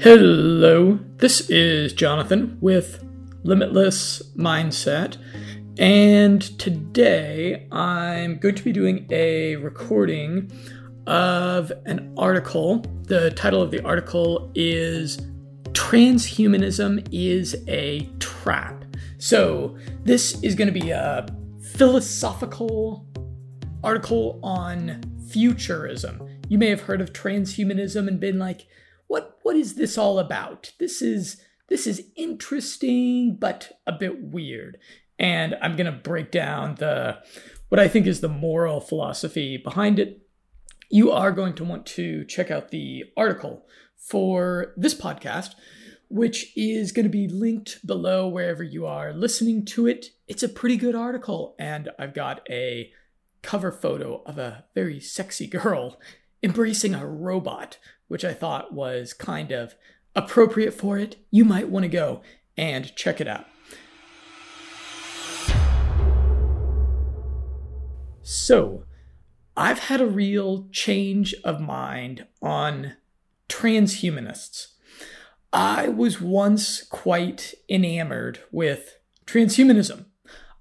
Hello, this is Jonathan with Limitless Mindset, and today I'm going to be doing a recording of an article. The title of the article is Transhumanism is a Trap. So, this is going to be a philosophical article on futurism. You may have heard of transhumanism and been like, what is this all about? This is this is interesting but a bit weird. And I'm going to break down the what I think is the moral philosophy behind it. You are going to want to check out the article for this podcast, which is going to be linked below wherever you are listening to it. It's a pretty good article, and I've got a cover photo of a very sexy girl embracing a robot which I thought was kind of appropriate for it, you might want to go and check it out. So, I've had a real change of mind on transhumanists. I was once quite enamored with transhumanism.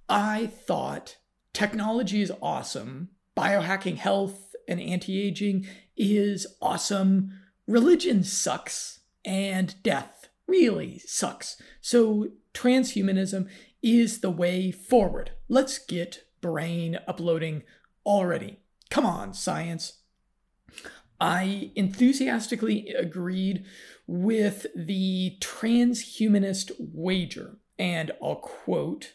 I thought technology is awesome, biohacking health and anti aging is awesome. Religion sucks, and death really sucks. So, transhumanism is the way forward. Let's get brain uploading already. Come on, science. I enthusiastically agreed with the transhumanist wager, and I'll quote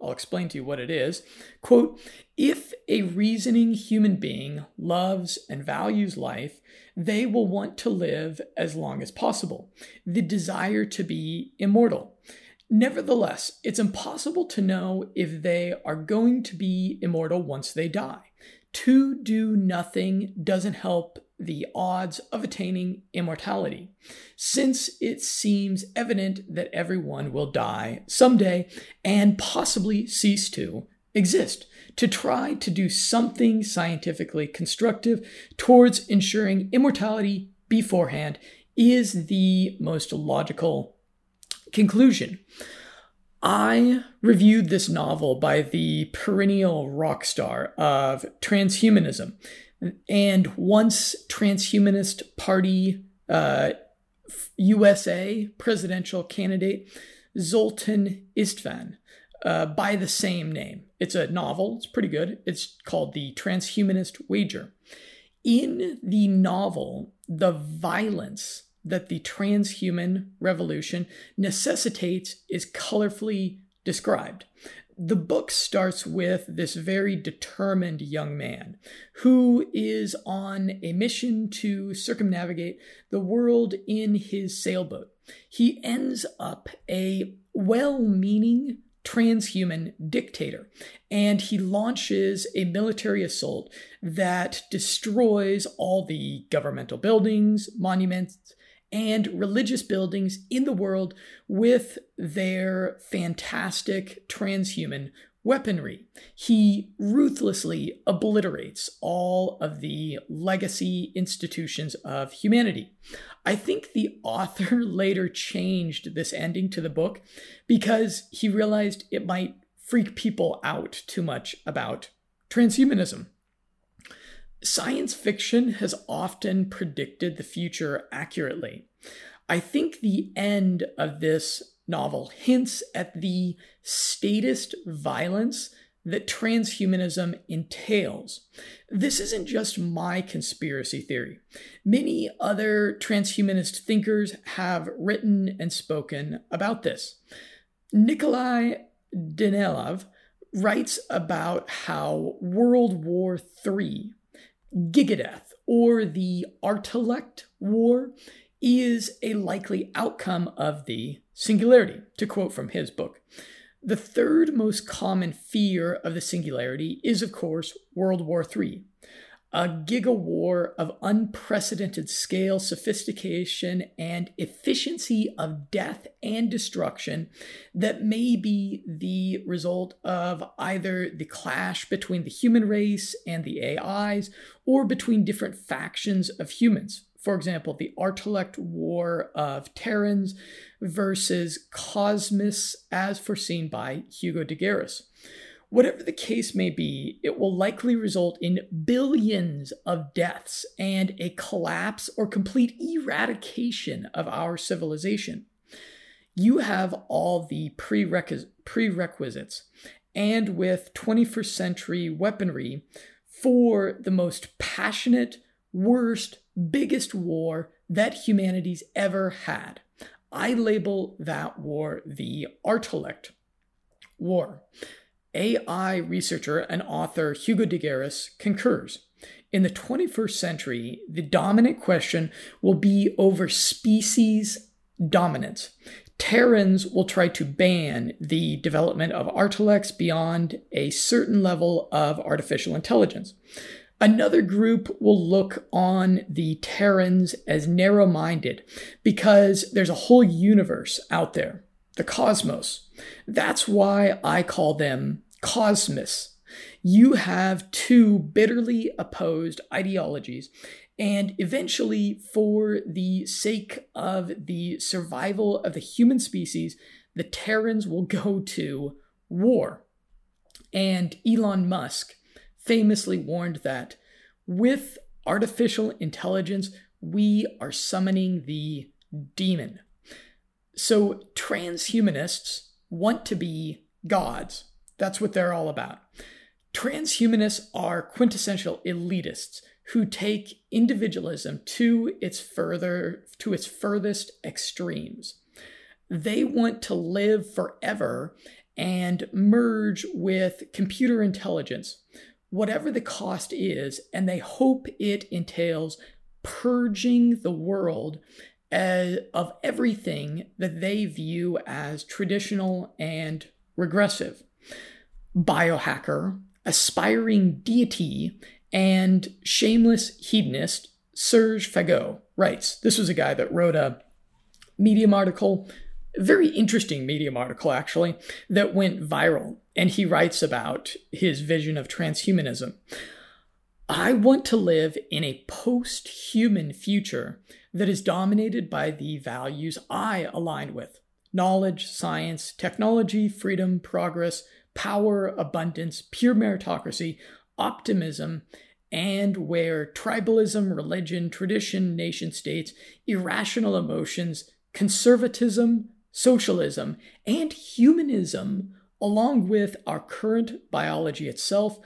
I'll explain to you what it is. Quote If a reasoning human being loves and values life, they will want to live as long as possible, the desire to be immortal. Nevertheless, it's impossible to know if they are going to be immortal once they die. To do nothing doesn't help the odds of attaining immortality, since it seems evident that everyone will die someday and possibly cease to exist. To try to do something scientifically constructive towards ensuring immortality beforehand is the most logical conclusion. I reviewed this novel by the perennial rock star of transhumanism, and once transhumanist party uh, USA presidential candidate Zoltan Istvan uh, by the same name. It's a novel, it's pretty good. It's called The Transhumanist Wager. In the novel, the violence that the transhuman revolution necessitates is colorfully described the book starts with this very determined young man who is on a mission to circumnavigate the world in his sailboat. He ends up a well meaning transhuman dictator and he launches a military assault that destroys all the governmental buildings, monuments, and religious buildings in the world with their fantastic transhuman weaponry. He ruthlessly obliterates all of the legacy institutions of humanity. I think the author later changed this ending to the book because he realized it might freak people out too much about transhumanism. Science fiction has often predicted the future accurately. I think the end of this novel hints at the statist violence that transhumanism entails. This isn't just my conspiracy theory. Many other transhumanist thinkers have written and spoken about this. Nikola Danaylov writes about how World War III Gigadeath or the Artilect War is a likely outcome of the singularity, to quote from his book. The third most common fear of the singularity is, of course, World War III a gigawar of unprecedented scale, sophistication, and efficiency of death and destruction that may be the result of either the clash between the human race and the AIs or between different factions of humans. For example, the Artilect War of Terrans versus Cosmists as foreseen by Hugo de Garis. Whatever the case may be, it will likely result in billions of deaths and a collapse or complete eradication of our civilization. You have all the prerequis- prerequisites, and with 21st century weaponry for the most passionate, worst, biggest war that humanity's ever had. I label that war the Artilect War. AI researcher and author Hugo de Garis concurs. In the 21st century, the dominant question will be over species dominance. Terrans will try to ban the development of Artilects beyond a certain level of artificial intelligence. Another group will look on the Terrans as narrow minded because there's a whole universe out there, the cosmos. That's why I call them Cosmists. You have two bitterly opposed ideologies, and eventually, for the sake of the survival of the human species, the Terrans will go to war. And Elon Musk famously warned that with artificial intelligence, we are summoning the demon. So, transhumanists want to be gods. That's what they're all about. Transhumanists are quintessential elitists who take individualism to its further to its furthest extremes. They want to live forever and merge with computer intelligence, whatever the cost is, and they hope it entails purging the world as, of everything that they view as traditional and regressive. Biohacker, aspiring deity, and shameless hedonist Serge Faguet writes this was a guy that wrote a Medium article very interesting Medium article, actually, that went viral. And he writes about his vision of transhumanism. I want to live in a post human future that is dominated by the values I align with. Knowledge, science, technology, freedom, progress, power, abundance, pure meritocracy, optimism, and where tribalism, religion, tradition, nation states, irrational emotions, conservatism, socialism, and humanism, along with our current biology itself,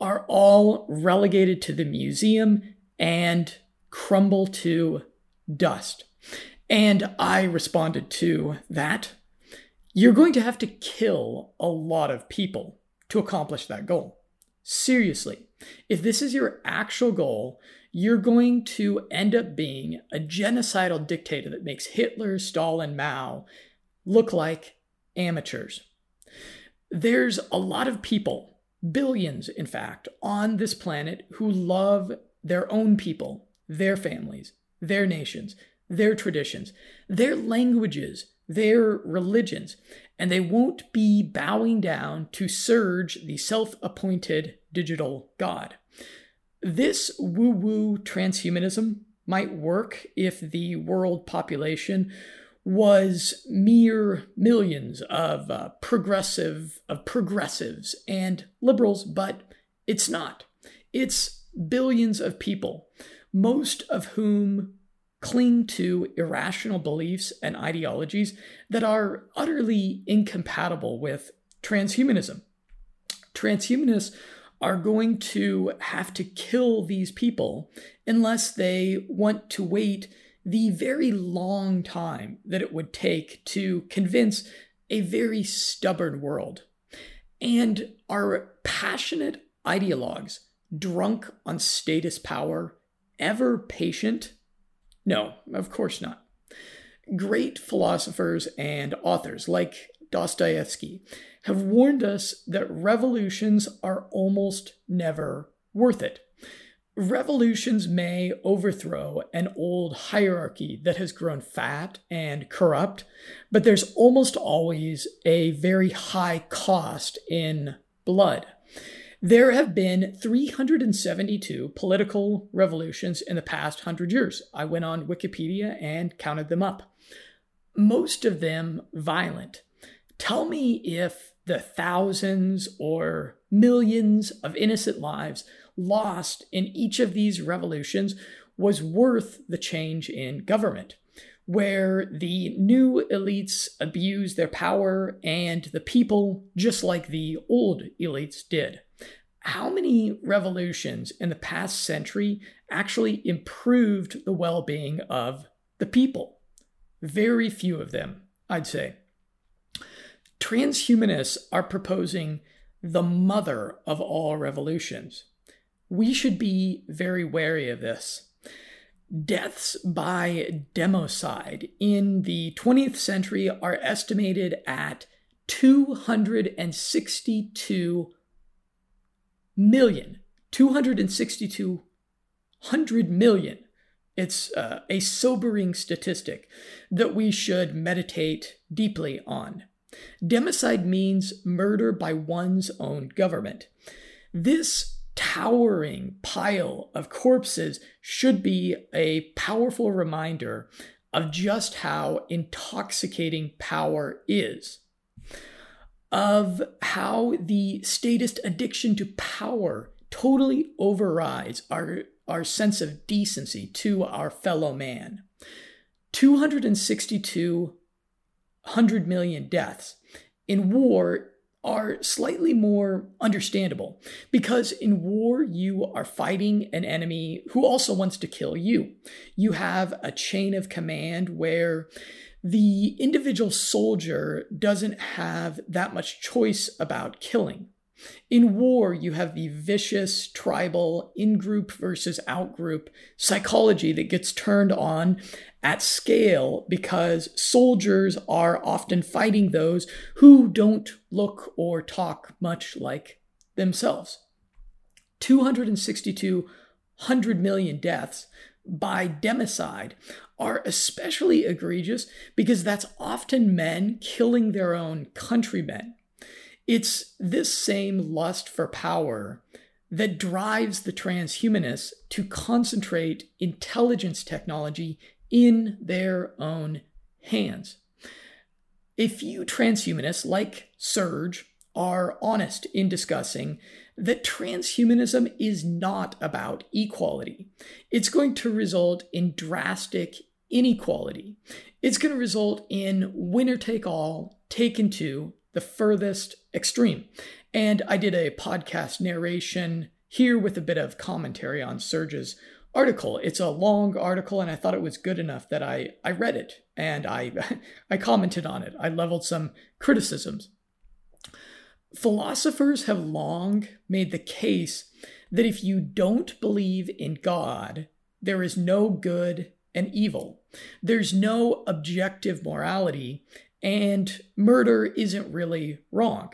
are all relegated to the museum and crumble to dust. And I responded to that. You're going to have to kill a lot of people to accomplish that goal. Seriously, if this is your actual goal, you're going to end up being a genocidal dictator that makes Hitler, Stalin, Mao look like amateurs. There's a lot of people, billions in fact, on this planet who love their own people, their families, their nations, their traditions, their languages, their religions, and they won't be bowing down to Serge the self appointed digital god. This woo woo transhumanism might work if the world population was mere millions of uh, progressive of progressives and liberals but it's not it's billions of people most of whom cling to irrational beliefs and ideologies that are utterly incompatible with transhumanism. Transhumanists are going to have to kill these people unless they want to wait the very long time that it would take to convince a very stubborn world. And are passionate ideologues, drunk on status power, ever patient no, of course not. Great philosophers and authors like Dostoevsky have warned us that revolutions are almost never worth it. Revolutions may overthrow an old hierarchy that has grown fat and corrupt, but there's almost always a very high cost in blood. There have been 372 political revolutions in the past 100 years. I went on Wikipedia and counted them up. Most of them violent. Tell me if the thousands or millions of innocent lives lost in each of these revolutions was worth the change in government where the new elites abuse their power and the people just like the old elites did. How many revolutions in the past century actually improved the well being of the people? Very few of them, I'd say. Transhumanists are proposing the mother of all revolutions. We should be very wary of this. Deaths by democide in the 20th century are estimated at 262 million. 262 hundred million. It's uh, a sobering statistic that we should meditate deeply on. Democide means murder by one's own government. This towering pile of corpses should be a powerful reminder of just how intoxicating power is, of how the statist addiction to power totally overrides our, our sense of decency to our fellow man. 262 100 million deaths in war are slightly more understandable because in war you are fighting an enemy who also wants to kill you. You have a chain of command where the individual soldier doesn't have that much choice about killing. In war, you have the vicious tribal in group versus out group psychology that gets turned on at scale because soldiers are often fighting those who don't look or talk much like themselves. 262 100 million deaths by democide are especially egregious because that's often men killing their own countrymen. It's this same lust for power that drives the transhumanists to concentrate intelligence technology in their own hands. A few transhumanists, like Serge, are honest in discussing that transhumanism is not about equality. It's going to result in drastic inequality. It's going to result in winner take all taken to the furthest extreme. And I did a podcast narration here with a bit of commentary on Serge's article. It's a long article, and I thought it was good enough that I, I read it and I, I commented on it. I leveled some criticisms. Philosophers have long made the case that if you don't believe in God, there is no good and evil. There's no objective morality, and murder isn't really wrong.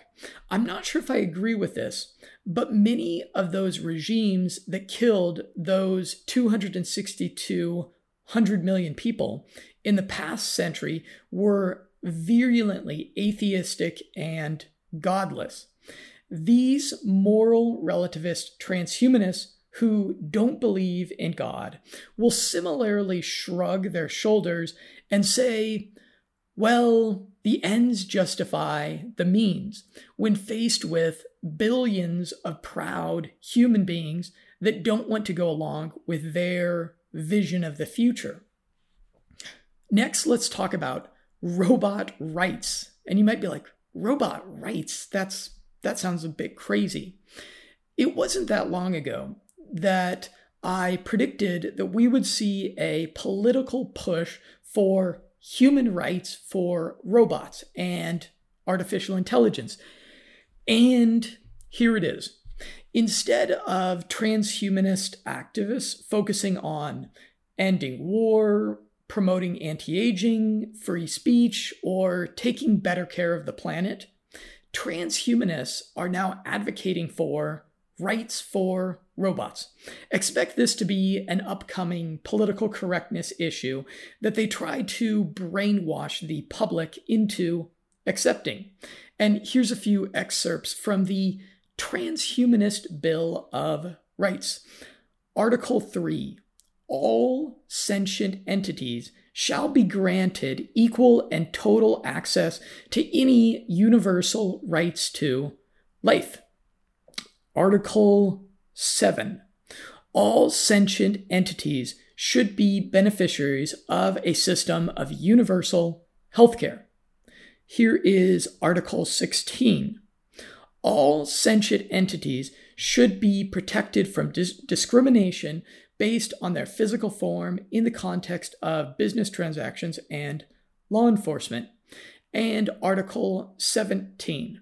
I'm not sure if I agree with this, but many of those regimes that killed those 262 100 million people in the past century were virulently atheistic and godless. These moral relativist transhumanists who don't believe in God will similarly shrug their shoulders and say, well, the ends justify the means when faced with billions of proud human beings that don't want to go along with their vision of the future. Next, let's talk about robot rights. And you might be like, robot rights? That's that sounds a bit crazy. It wasn't that long ago that I predicted that we would see a political push for human rights for robots and artificial intelligence. And here it is. Instead of transhumanist activists focusing on ending war, promoting anti aging, free speech, or taking better care of the planet, transhumanists are now advocating for rights for robots. Expect this to be an upcoming political correctness issue that they try to brainwash the public into accepting. And here's a few excerpts from the Transhumanist Bill of Rights. Article 3 All sentient entities shall be granted equal and total access to any universal rights to life. Article 7 All sentient entities should be beneficiaries of a system of universal healthcare. Here is Article 16. All sentient entities should be protected from dis- discrimination based on their physical form in the context of business transactions and law enforcement. And Article 17.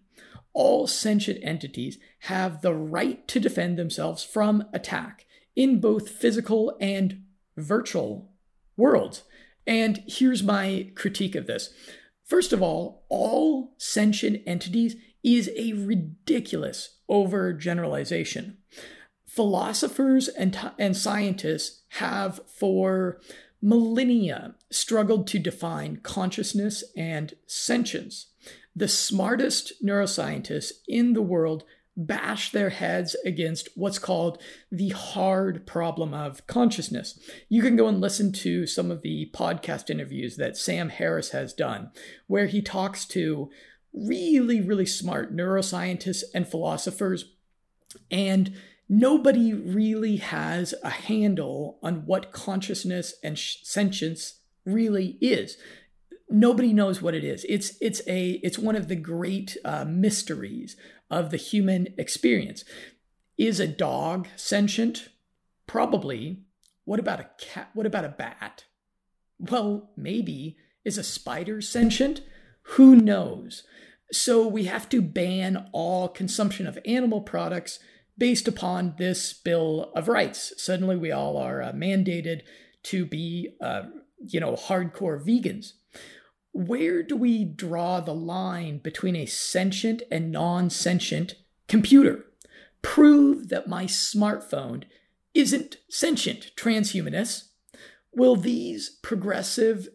All sentient entities have the right to defend themselves from attack in both physical and virtual worlds. And here's my critique of this. First of all, all sentient entities is a ridiculous overgeneralization. Philosophers and, and scientists have for millennia struggled to define consciousness and sentience. The smartest neuroscientists in the world bash their heads against what's called the hard problem of consciousness. You can go and listen to some of the podcast interviews that Sam Harris has done, where he talks to really, really smart neuroscientists and philosophers, and nobody really has a handle on what consciousness and sentience really is nobody knows what it is. It's it's a it's one of the great uh, mysteries of the human experience. Is a dog sentient? Probably. What about a cat? What about a bat? Well, maybe. Is a spider sentient? Who knows? So we have to ban all consumption of animal products based upon this Bill of Rights. Suddenly we all are uh, mandated to be, uh, you know, hardcore vegans where do we draw the line between a sentient and non sentient computer? Prove that my smartphone isn't sentient, transhumanists. Will these progressive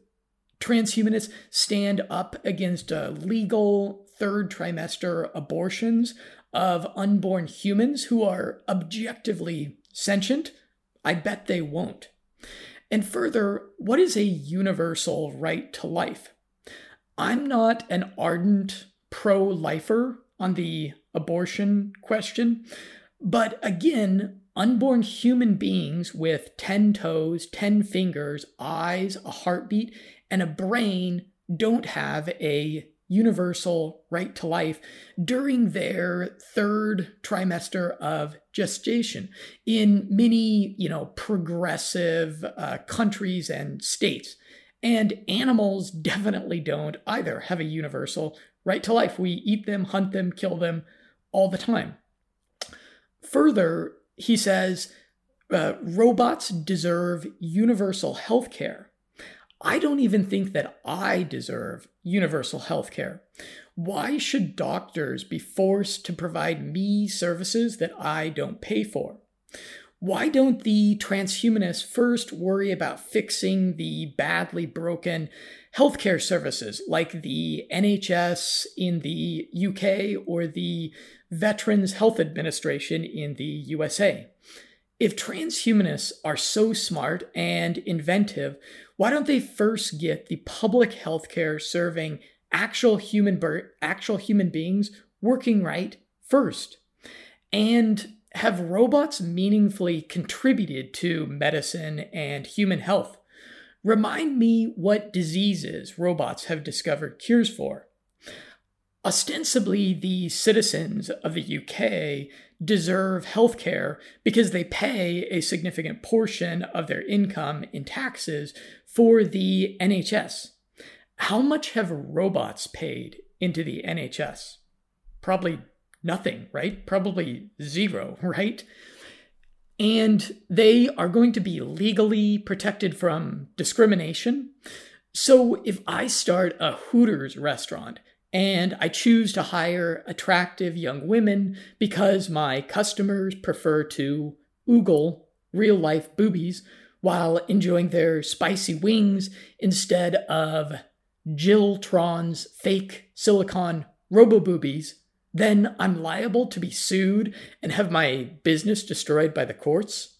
transhumanists stand up against uh, legal third trimester abortions of unborn humans who are objectively sentient? I bet they won't. And further, what is a universal right to life? I'm not an ardent pro lifer on the abortion question, but again, unborn human beings with 10 toes, 10 fingers, eyes, a heartbeat, and a brain don't have a universal right to life during their third trimester of gestation in many, you know, progressive uh, countries and states. And animals definitely don't either have a universal right to life. We eat them, hunt them, kill them all the time. Further, he says uh, robots deserve universal health care. I don't even think that I deserve universal health care. Why should doctors be forced to provide me services that I don't pay for? Why don't the transhumanists first worry about fixing the badly broken healthcare services like the NHS in the UK or the Veterans Health Administration in the USA? If transhumanists are so smart and inventive, why don't they first get the public healthcare serving actual human actual human beings working right first? And have robots meaningfully contributed to medicine and human health? Remind me what diseases robots have discovered cures for. Ostensibly, the citizens of the UK deserve healthcare because they pay a significant portion of their income in taxes for the NHS. How much have robots paid into the NHS? Probably nothing, right? Probably zero, right? And they are going to be legally protected from discrimination. So if I start a Hooters restaurant and I choose to hire attractive young women because my customers prefer to oogle real life boobies while enjoying their spicy wings instead of Jill Tron's fake silicon robo boobies, then I'm liable to be sued and have my business destroyed by the courts.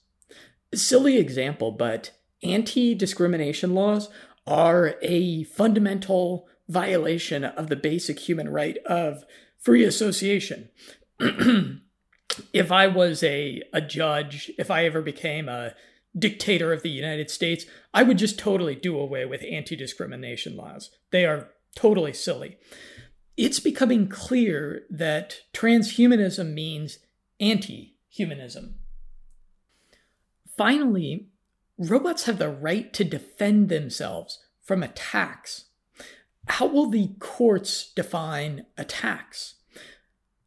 Silly example, but anti discrimination laws are a fundamental violation of the basic human right of free association. if I was a, a judge, if I ever became a dictator of the United States, I would just totally do away with anti discrimination laws. They are totally silly. It's becoming clear that transhumanism means anti humanism. Finally, robots have the right to defend themselves from attacks. How will the courts define attacks?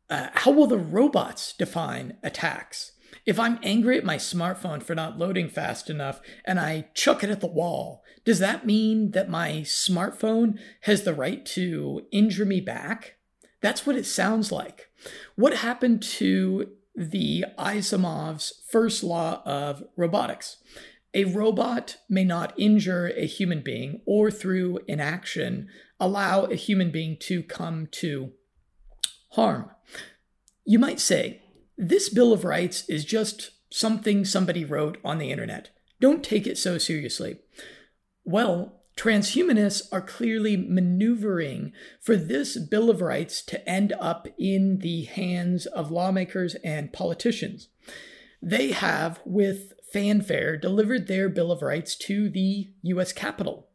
Uh, how will the robots define attacks? If I'm angry at my smartphone for not loading fast enough and I chuck it at the wall, does that mean that my smartphone has the right to injure me back? That's what it sounds like. What happened to the Asimov's first law of robotics? A robot may not injure a human being or through inaction allow a human being to come to harm. You might say, this Bill of Rights is just something somebody wrote on the internet. Don't take it so seriously. Well, transhumanists are clearly maneuvering for this Bill of Rights to end up in the hands of lawmakers and politicians. They have, with fanfare, delivered their Bill of Rights to the US Capitol.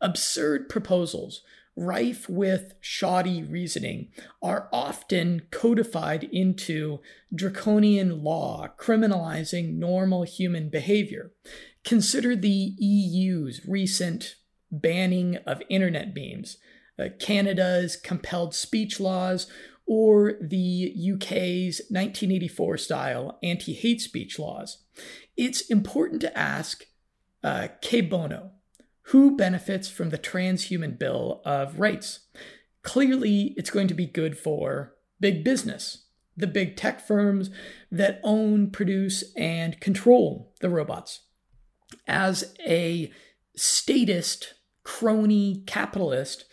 Absurd proposals rife with shoddy reasoning, are often codified into draconian law, criminalizing normal human behavior. Consider the EU's recent banning of internet beams, uh, Canada's compelled speech laws, or the UK's 1984 style anti hate speech laws. It's important to ask uh, cui bono, who benefits from the Transhuman Bill of Rights? Clearly, it's going to be good for big business, the big tech firms that own, produce, and control the robots. As a statist, crony capitalist,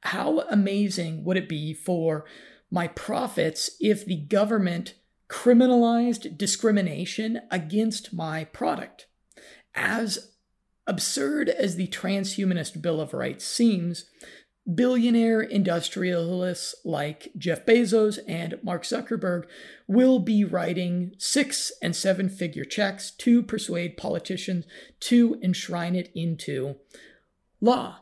how amazing would it be for my profits if the government criminalized discrimination against my product? As Absurd as the transhumanist Bill of Rights seems, billionaire industrialists like Jeff Bezos and Mark Zuckerberg will be writing six and seven figure checks to persuade politicians to enshrine it into law.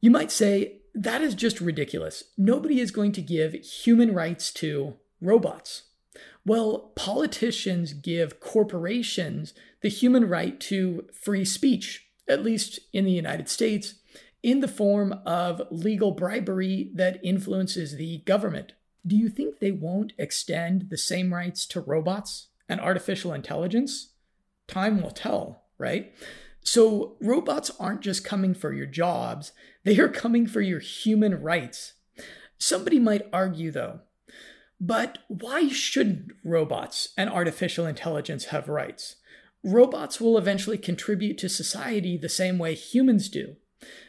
You might say, that is just ridiculous. Nobody is going to give human rights to robots. Well, politicians give corporations the human right to free speech, at least in the United States, in the form of legal bribery that influences the government. Do you think they won't extend the same rights to robots and artificial intelligence? Time will tell, right? So, robots aren't just coming for your jobs, they are coming for your human rights. Somebody might argue, though, but why shouldn't robots and artificial intelligence have rights? Robots will eventually contribute to society the same way humans do.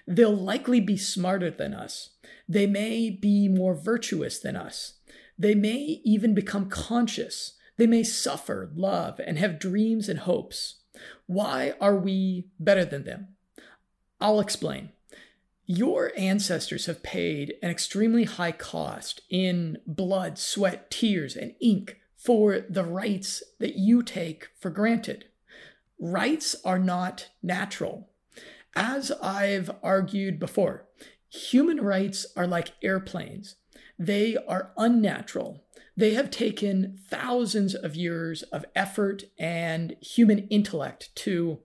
They'll likely be smarter than us. They may be more virtuous than us. They may even become conscious. They may suffer, love, and have dreams and hopes. Why are we better than them? I'll explain. Your ancestors have paid an extremely high cost in blood, sweat, tears, and ink for the rights that you take for granted. Rights are not natural. As I've argued before, human rights are like airplanes, they are unnatural. They have taken thousands of years of effort and human intellect to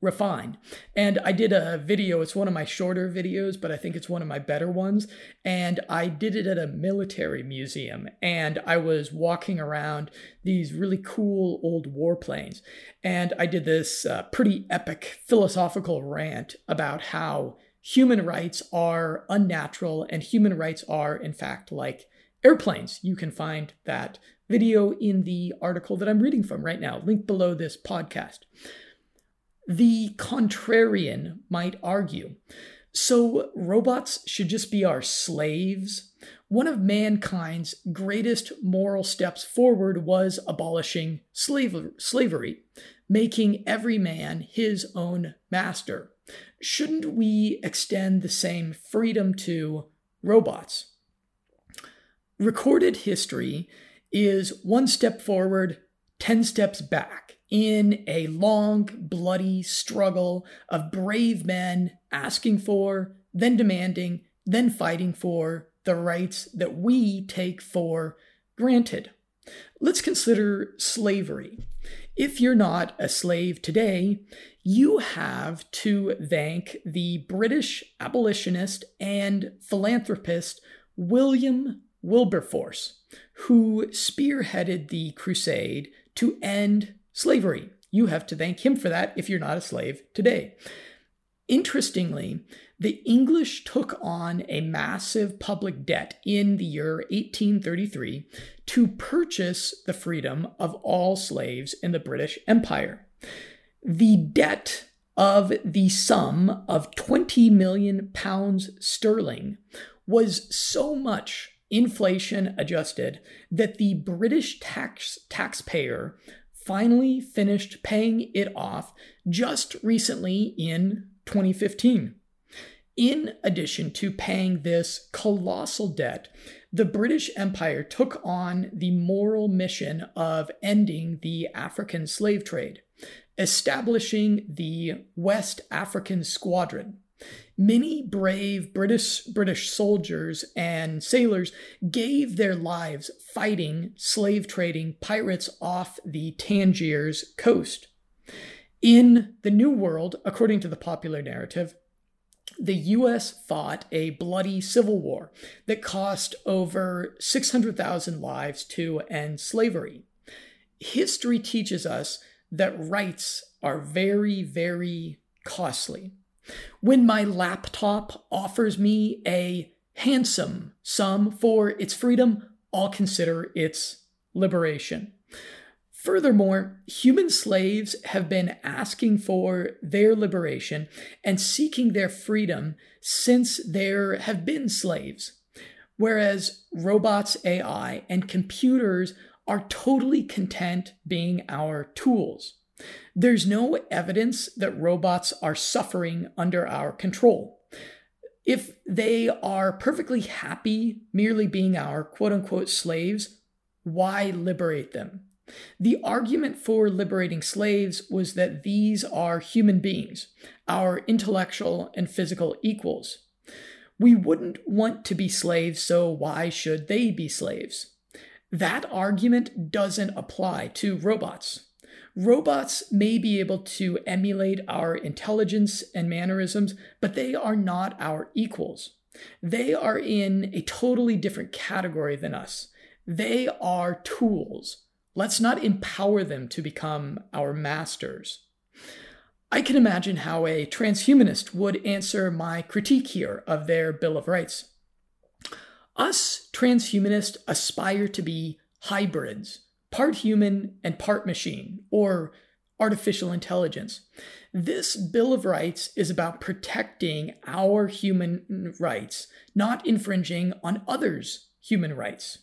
refined. And I did a video, it's one of my shorter videos, but I think it's one of my better ones. And I did it at a military museum. And I was walking around these really cool old warplanes. And I did this uh, pretty epic philosophical rant about how human rights are unnatural and human rights are, in fact, like airplanes. You can find that video in the article that I'm reading from right now, link below this podcast. The contrarian might argue So robots should just be our slaves? One of mankind's greatest moral steps forward was abolishing slavery, making every man his own master. Shouldn't we extend the same freedom to robots? Recorded history is one step forward, 10 steps back in a long, bloody struggle of brave men asking for, then demanding, then fighting for the rights that we take for granted. Let's consider slavery. If you're not a slave today, you have to thank the British abolitionist and philanthropist William Wilberforce, who spearheaded the crusade to end slavery. You have to thank him for that if you're not a slave today. Interestingly, the English took on a massive public debt in the year 1833 to purchase the freedom of all slaves in the British Empire. The debt of the sum of 20 million pounds sterling was so much inflation adjusted that the British tax taxpayer finally finished paying it off just recently in 2015. In addition to paying this colossal debt, the British Empire took on the moral mission of ending the African slave trade, establishing the West African Squadron. Many brave British British soldiers and sailors gave their lives fighting slave trading pirates off the Tangiers coast. In the New World, according to the popular narrative, the US fought a bloody civil war that cost over 600,000 lives to end slavery. History teaches us that rights are very, very costly. When my laptop offers me a handsome sum for its freedom, I'll consider its liberation. Furthermore, human slaves have been asking for their liberation and seeking their freedom since there have been slaves, whereas robots, AI, and computers are totally content being our tools. There's no evidence that robots are suffering under our control. If they are perfectly happy merely being our quote unquote slaves, why liberate them? The argument for liberating slaves was that these are human beings, our intellectual and physical equals. We wouldn't want to be slaves, so why should they be slaves? That argument doesn't apply to robots. Robots may be able to emulate our intelligence and mannerisms, but they are not our equals. They are in a totally different category than us. They are tools. Let's not empower them to become our masters. I can imagine how a transhumanist would answer my critique here of their Bill of Rights. Us transhumanists aspire to be hybrids, part human and part machine, or artificial intelligence. This Bill of Rights is about protecting our human rights, not infringing on others' human rights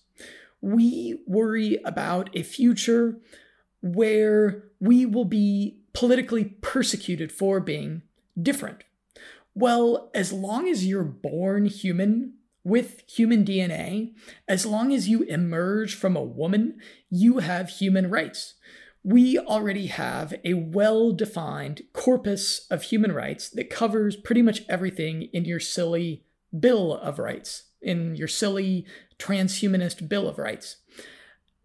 we worry about a future where we will be politically persecuted for being different. Well, as long as you're born human with human DNA, as long as you emerge from a woman, you have human rights. We already have a well defined corpus of human rights that covers pretty much everything in your silly Bill of Rights, in your silly transhumanist Bill of Rights.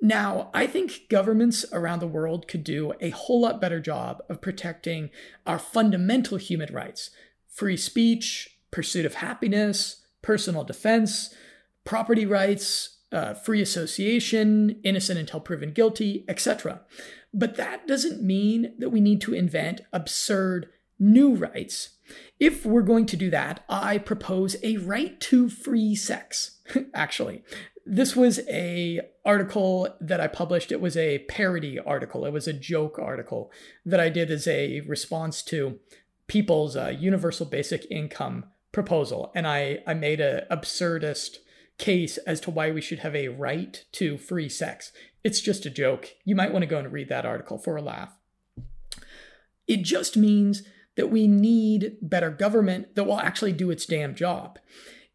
Now, I think governments around the world could do a whole lot better job of protecting our fundamental human rights free speech, pursuit of happiness, personal defense, property rights, uh, free association, innocent until proven guilty, etc. But that doesn't mean that we need to invent absurd new rights. If we're going to do that, I propose a right to free sex. Actually, this was a article that I published. It was a parody article. It was a joke article that I did as a response to people's uh, universal basic income proposal, and I, I made a absurdist case as to why we should have a right to free sex. It's just a joke. You might want to go and read that article for a laugh. It just means that we need better government that will actually do its damn job.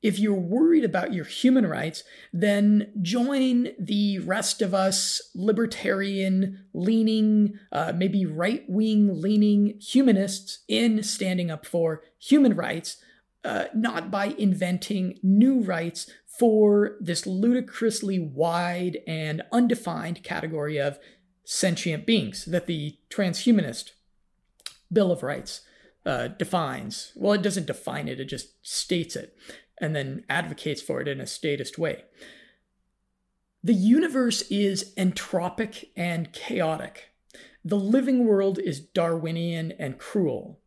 If you're worried about your human rights, then join the rest of us libertarian leaning, uh, maybe right wing leaning humanists in standing up for human rights, uh, not by inventing new rights for this ludicrously wide and undefined category of sentient beings that the transhumanist Bill of Rights uh, defines. Well, it doesn't define it, it just states it and then advocates for it in a statist way. The universe is entropic and chaotic. The living world is Darwinian and cruel.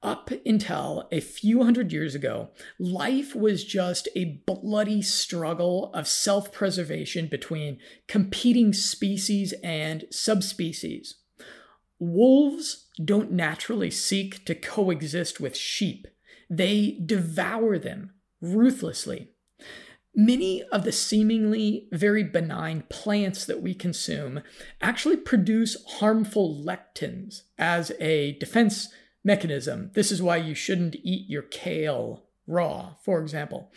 Up until a few hundred years ago, life was just a bloody struggle of self preservation between competing species and subspecies. Wolves don't naturally seek to coexist with sheep, they devour them ruthlessly. Many of the seemingly very benign plants that we consume actually produce harmful lectins as a defense mechanism. This is why you shouldn't eat your kale raw, for example.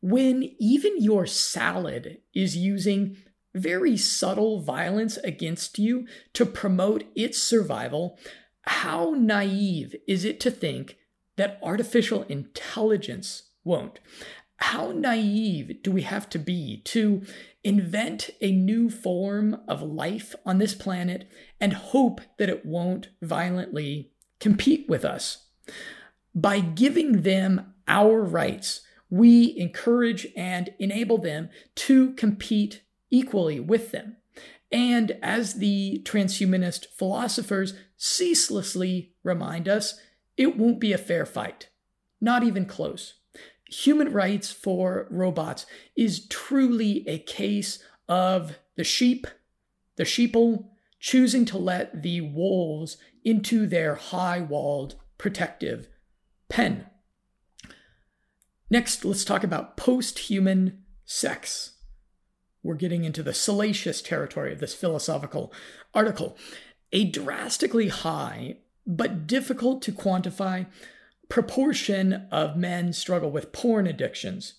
When even your salad is using very subtle violence against you to promote its survival, how naive is it to think that artificial intelligence won't? How naive do we have to be to invent a new form of life on this planet and hope that it won't violently compete with us? By giving them our rights, we encourage and enable them to compete equally with them. And as the transhumanist philosophers ceaselessly remind us, it won't be a fair fight. Not even close. Human rights for robots is truly a case of the sheep, the sheeple, choosing to let the wolves into their high walled protective pen. Next, let's talk about post human sex we're getting into the salacious territory of this philosophical article. A drastically high, but difficult to quantify, proportion of men struggle with porn addictions.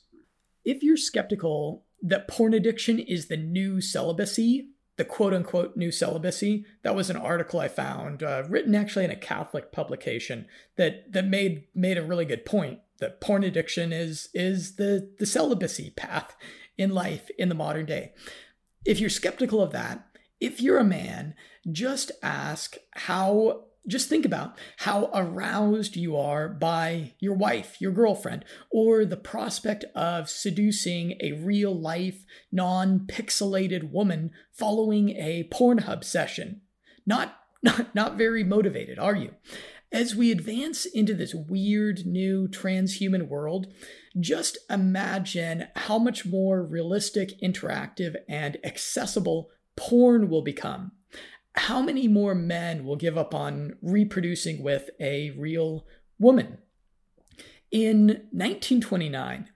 If you're skeptical that porn addiction is the new celibacy, the quote unquote new celibacy, that was an article I found uh, written actually in a Catholic publication that that made made a really good point that porn addiction is is the the celibacy path in life in the modern day. If you're skeptical of that, if you're a man, just ask how, just think about how aroused you are by your wife, your girlfriend, or the prospect of seducing a real life, non pixelated woman following a Pornhub session. Not, not, not very motivated, are you? As we advance into this weird new transhuman world, just imagine how much more realistic, interactive, and accessible porn will become. How many more men will give up on reproducing with a real woman? In 1929,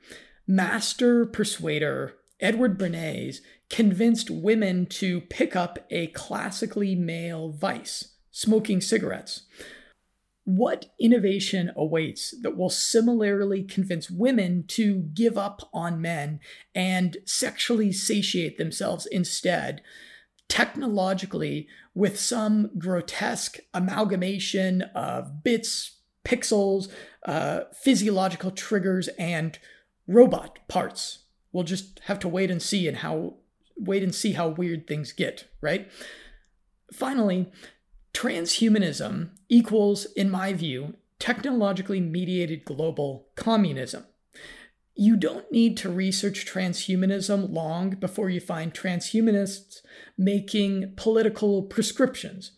master persuader Edward Bernays convinced women to pick up a classically male vice, smoking cigarettes what innovation awaits that will similarly convince women to give up on men and sexually satiate themselves instead, technologically, with some grotesque amalgamation of bits, pixels, uh, physiological triggers, and robot parts? We'll just have to wait and see and how wait and see how weird things get, right? Finally, Transhumanism equals, in my view, technologically mediated global communism. You don't need to research transhumanism long before you find transhumanists making political prescriptions,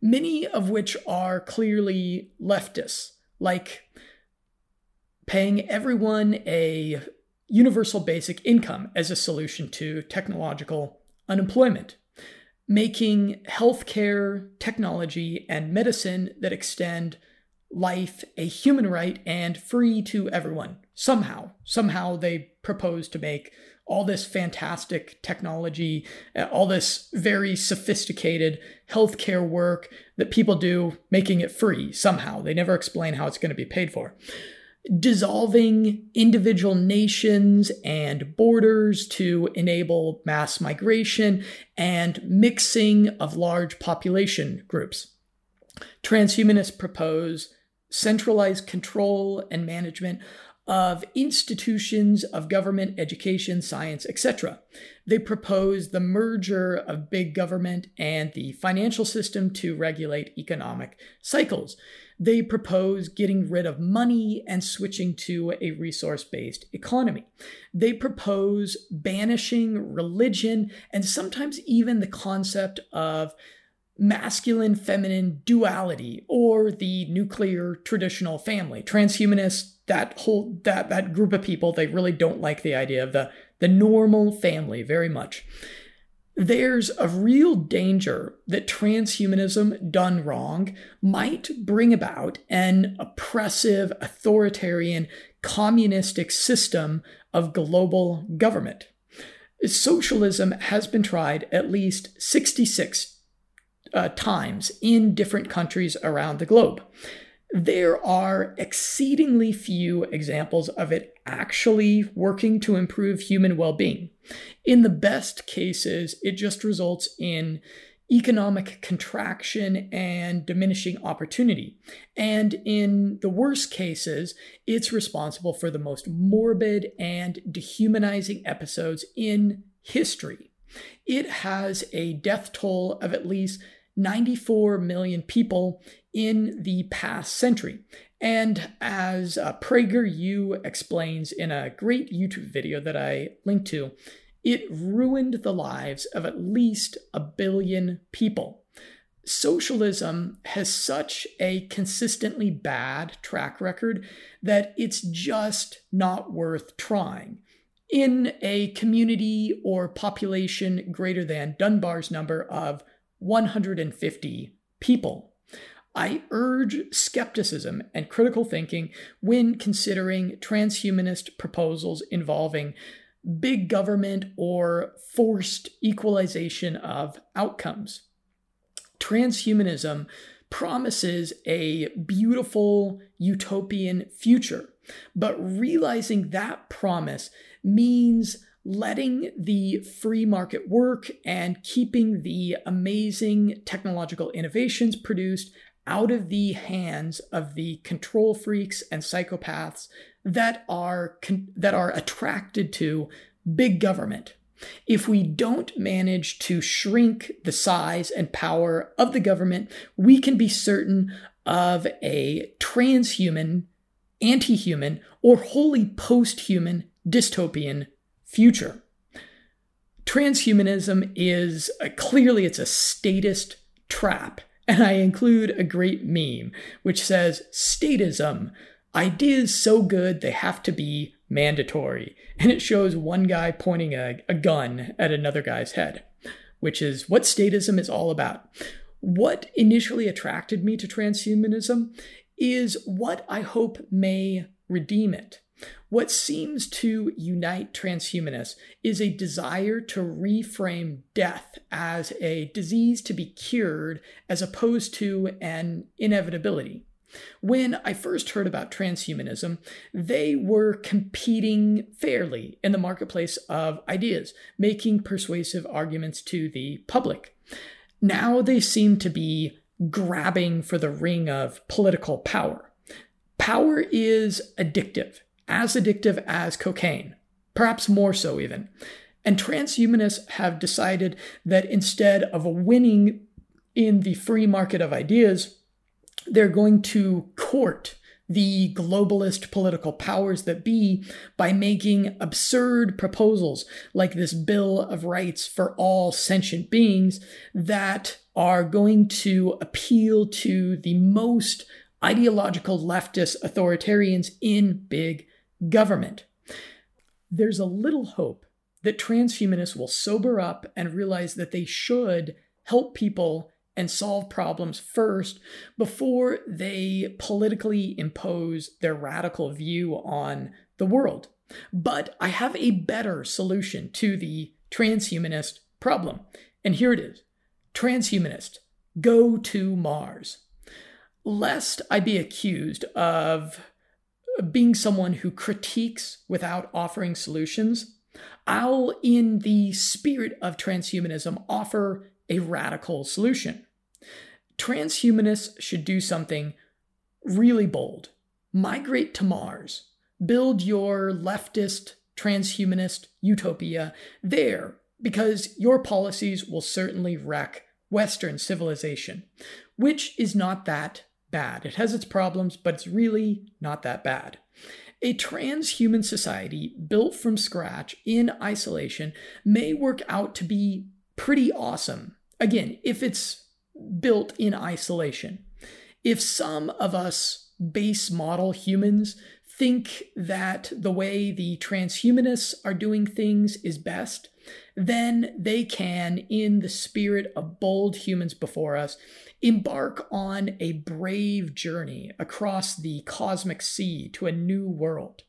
many of which are clearly leftists, like paying everyone a universal basic income as a solution to technological unemployment making healthcare, technology, and medicine that extend life a human right and free to everyone. Somehow, somehow they propose to make all this fantastic technology, uh, all this very sophisticated healthcare work that people do, making it free somehow. They never explain how it's going to be paid for. Dissolving individual nations and borders to enable mass migration and mixing of large population groups. Transhumanists propose centralized control and management of institutions of government, education, science, etc. They propose the merger of big government and the financial system to regulate economic cycles. They propose getting rid of money and switching to a resource based economy. They propose banishing religion and sometimes even the concept of masculine feminine duality or the nuclear traditional family. Transhumanists, that whole that that group of people, they really don't like the idea of the the normal family very much. There's a real danger that transhumanism done wrong might bring about an oppressive, authoritarian, communistic system of global government. Socialism has been tried at least 66 uh, times in different countries around the globe. There are exceedingly few examples of it actually working to improve human well being. In the best cases, it just results in economic contraction and diminishing opportunity. And in the worst cases, it's responsible for the most morbid and dehumanizing episodes in history. It has a death toll of at least 94 million people in the past century. And as uh, PragerU explains in a great YouTube video that I linked to, it ruined the lives of at least a billion people. Socialism has such a consistently bad track record that it's just not worth trying. In a community or population greater than Dunbar's number of 150 people. I urge skepticism and critical thinking when considering transhumanist proposals involving big government or forced equalization of outcomes. Transhumanism promises a beautiful utopian future, but realizing that promise means letting the free market work and keeping the amazing technological innovations produced out of the hands of the control freaks and psychopaths that are that are attracted to big government. If we don't manage to shrink the size and power of the government, we can be certain of a transhuman, anti-human, or wholly post-human dystopian future. Transhumanism is a, clearly it's a statist trap, and I include a great meme which says statism, ideas so good they have to be mandatory, and it shows one guy pointing a, a gun at another guy's head, which is what statism is all about. What initially attracted me to transhumanism is what I hope may redeem it. What seems to unite transhumanists is a desire to reframe death as a disease to be cured as opposed to an inevitability. When I first heard about transhumanism, they were competing fairly in the marketplace of ideas, making persuasive arguments to the public. Now they seem to be grabbing for the ring of political power. Power is addictive as addictive as cocaine, perhaps more so even. And transhumanists have decided that instead of winning in the free market of ideas, they're going to court the globalist political powers that be by making absurd proposals like this Bill of Rights for all sentient beings that are going to appeal to the most ideological leftist authoritarians in big government. There's a little hope that transhumanists will sober up and realize that they should help people and solve problems first before they politically impose their radical view on the world. But I have a better solution to the transhumanist problem. And here it is Transhumanist, go to Mars. Lest I be accused of being someone who critiques without offering solutions, I'll, in the spirit of transhumanism, offer a radical solution. Transhumanists should do something really bold migrate to Mars, build your leftist transhumanist utopia there, because your policies will certainly wreck Western civilization, which is not that bad. It has its problems, but it's really not that bad. A transhuman society built from scratch in isolation may work out to be pretty awesome. Again, if it's built in isolation. If some of us base model humans think that the way the transhumanists are doing things is best, then they can, in the spirit of bold humans before us, embark on a brave journey across the cosmic sea to a new world.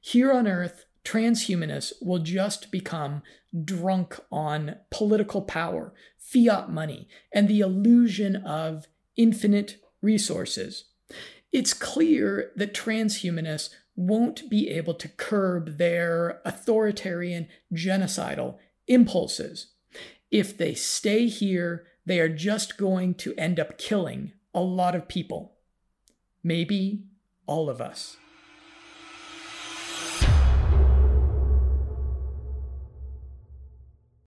Here on Earth, transhumanists will just become drunk on political power, fiat money, and the illusion of infinite resources. It's clear that transhumanists won't be able to curb their authoritarian, genocidal impulses. If they stay here, they are just going to end up killing a lot of people. Maybe all of us.